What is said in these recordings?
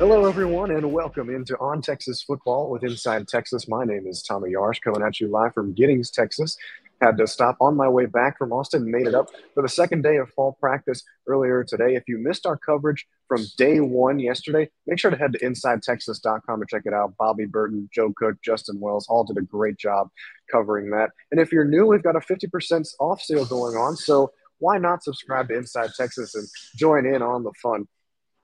Hello, everyone, and welcome into On Texas Football with Inside Texas. My name is Tommy Yarsh, coming at you live from Giddings, Texas. Had to stop on my way back from Austin, made it up for the second day of fall practice earlier today. If you missed our coverage from day one yesterday, make sure to head to InsideTexas.com to check it out. Bobby Burton, Joe Cook, Justin Wells all did a great job covering that. And if you're new, we've got a 50% off sale going on. So why not subscribe to Inside Texas and join in on the fun?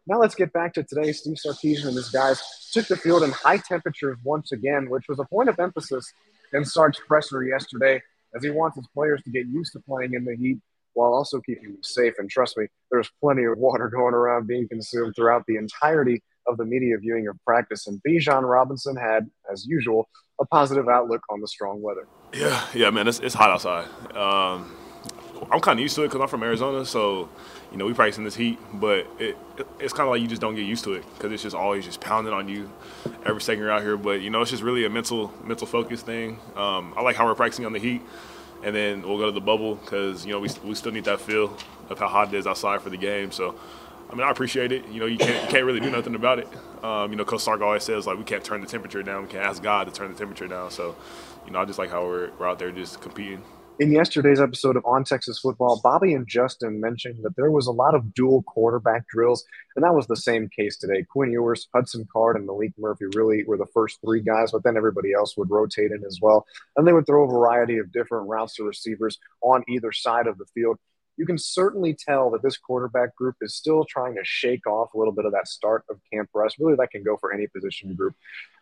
Now let's get back to today. Steve Sarkisian and his guys took the field in high temperatures once again, which was a point of emphasis in Sark's presser yesterday, as he wants his players to get used to playing in the heat while also keeping them safe. And trust me, there's plenty of water going around being consumed throughout the entirety of the media viewing of practice. And Bijan Robinson had, as usual, a positive outlook on the strong weather. Yeah, yeah, man, it's, it's hot outside. Um, I'm kind of used to it because I'm from Arizona, so you know we practice in this heat. But it, it it's kind of like you just don't get used to it because it's just always just pounding on you every second you're out here. But you know it's just really a mental mental focus thing. Um, I like how we're practicing on the heat, and then we'll go to the bubble because you know we we still need that feel of how hot it is outside for the game. So. I mean, I appreciate it. You know, you can't you can't really do nothing about it. Um, you know, Coach Sark always says like we can't turn the temperature down. We can't ask God to turn the temperature down. So, you know, I just like how we're, we're out there just competing. In yesterday's episode of On Texas Football, Bobby and Justin mentioned that there was a lot of dual quarterback drills, and that was the same case today. Quinn Ewers, Hudson Card, and Maalik Murphy really were the first three guys, but then everybody else would rotate in as well. And they would throw a variety of different routes to receivers on either side of the field you can certainly tell that this quarterback group is still trying to shake off a little bit of that start of camp rust. Really, that can go for any position group,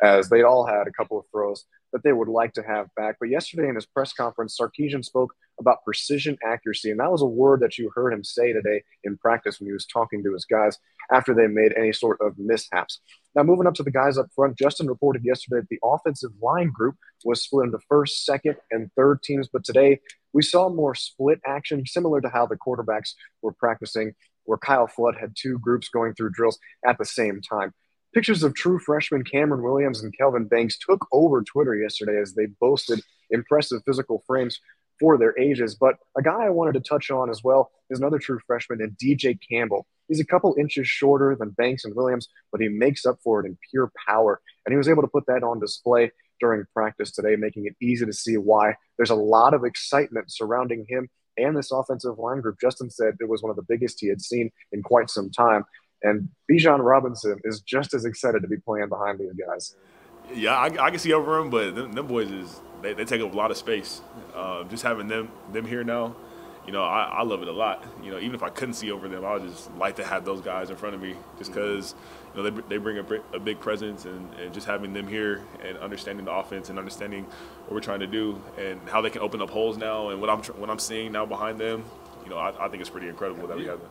as they all had a couple of throws that they would like to have back. But yesterday in his press conference, Sarkisian spoke about precision accuracy, and that was a word that you heard him say today in practice when he was talking to his guys after they made any sort of mishaps. Now, moving up to the guys up front, Justin reported yesterday that the offensive line group was split into first, second, and third teams, but today we saw more split action, similar to how the quarterbacks were practicing, where Kyle Flood had two groups going through drills at the same time. Pictures of true freshmen Cameron Williams and Kelvin Banks took over Twitter yesterday as they boasted impressive physical frames for their ages. But a guy I wanted to touch on as well is another true freshman and DJ Campbell. He's a couple inches shorter than Banks and Williams, but he makes up for it in pure power. And he was able to put that on display during practice today, making it easy to see why there's a lot of excitement surrounding him and this offensive line group. Justin said it was one of the biggest he had seen in quite some time. And Bijan Robinson is just as excited to be playing behind these guys. Yeah, I, I can see over them, but them, them, boys is they, they take up a lot of space. Uh, just having them them here now, you know, I, I love it a lot. You know, even if I couldn't see over them, I would just like to have those guys in front of me, just mm-hmm. because you know they, they bring a, a big presence, and, and just having them here and understanding the offense and understanding what we're trying to do and how they can open up holes now, and what I'm what I'm seeing now behind them, you know, I, I think it's pretty incredible that we have them.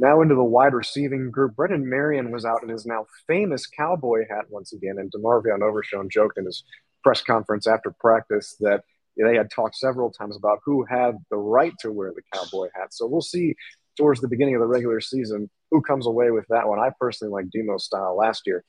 Now into the wide receiving group, Brennan Marion was out in his now famous cowboy hat once again, and DeMarvion Overshown joked in his press conference after practice that they had talked several times about who had the right to wear the cowboy hat. So we'll see towards the beginning of the regular season who comes away with that one. I personally like Demo's style last year.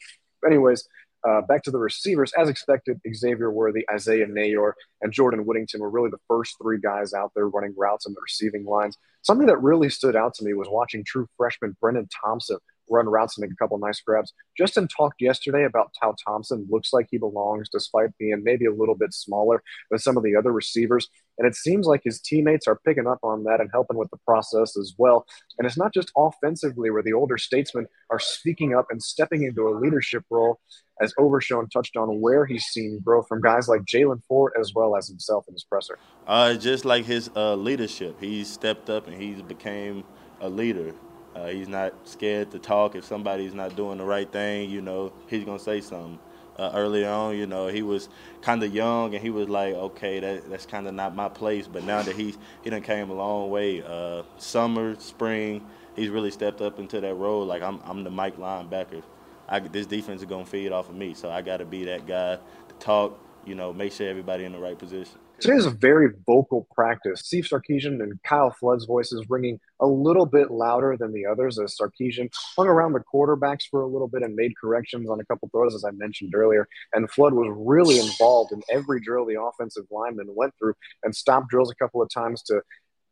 anyways, uh, back to the receivers, as expected, Xavier Worthy, Isaiah Neyor, and Jordan Whittington were really the first three guys out there running routes in the receiving lines. Something that really stood out to me was watching true freshman Brenen Thompson run routes and make a couple nice grabs. Justin talked yesterday about how Thompson looks like he belongs despite being maybe a little bit smaller than some of the other receivers. And it seems like his teammates are picking up on that and helping with the process as well. And it's not just offensively where the older statesmen are speaking up and stepping into a leadership role, as Overshown touched on where he's seen growth from guys like Jaylan Ford as well as himself in his presser. Uh, just like his uh, leadership, he stepped up and he's became a leader. Uh, he's not scared to talk. If somebody's not doing the right thing, you know, he's gonna say something. Uh, earlier on, you know, he was kind of young and he was like, okay, that, that's kind of not my place. But now that he's he done came a long way. Uh, summer, spring, he's really stepped up into that role. Like I'm I'm the Mike linebacker. I, this defense is gonna feed off of me. So I got to be that guy to talk. You know, make sure everybody in the right position. Today is a very vocal practice. Steve Sarkisian and Kyle Flood's voices ringing a little bit louder than the others as Sarkisian hung around the quarterbacks for a little bit and made corrections on a couple throws, as I mentioned earlier. And Flood was really involved in every drill the offensive lineman went through and stopped drills a couple of times to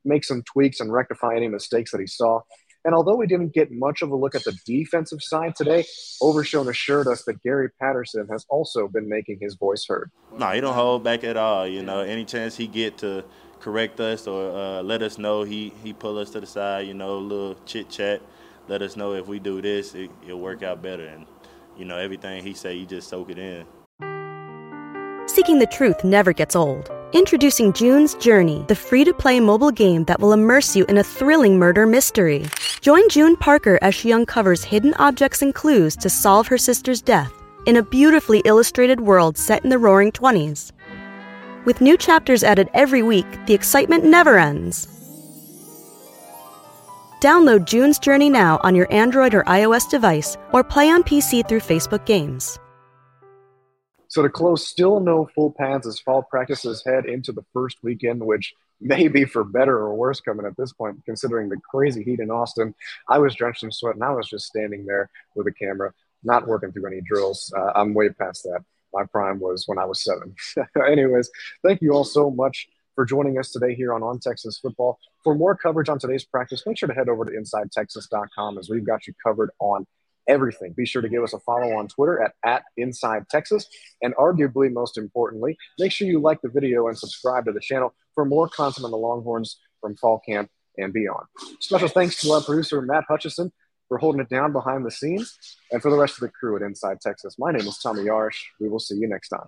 make some tweaks and rectify any mistakes that he saw. And although we didn't get much of a look at the defensive side today, Overshown assured us that Gary Patterson has also been making his voice heard. No, he don't hold back at all. You know, any chance he get to correct us or uh, let us know, he he pull us to the side. You know, a little chit chat, let us know if we do this, it, it'll work out better. And you know, everything he say, you just soak it in. Seeking the truth never gets old. Introducing June's Journey, the free to play mobile game that will immerse you in a thrilling murder mystery. Join June Parker as she uncovers hidden objects and clues to solve her sister's death in a beautifully illustrated world set in the roaring 20s. With new chapters added every week, the excitement never ends. Download June's Journey now on your Android or iOS device or play on PC through Facebook Games. So to close, still no full pads as fall practices head into the first weekend, which may be for better or worse coming at this point, considering the crazy heat in Austin. I was drenched in sweat and I was just standing there with a camera, not working through any drills. Uh, I'm way past that. My prime was when I was seven. Anyways, thank you all so much for joining us today here on On Texas Football. For more coverage on today's practice, make sure to head over to InsideTexas.com as we've got you covered on everything. Be sure to give us a follow on Twitter at, at Inside Texas. And arguably most importantly, make sure you like the video and subscribe to the channel for more content on the Longhorns from fall camp and beyond. Special thanks to our producer, Matt Hutchison, for holding it down behind the scenes, and for the rest of the crew at Inside Texas. My name is Tommy Yarsh. We will see you next time.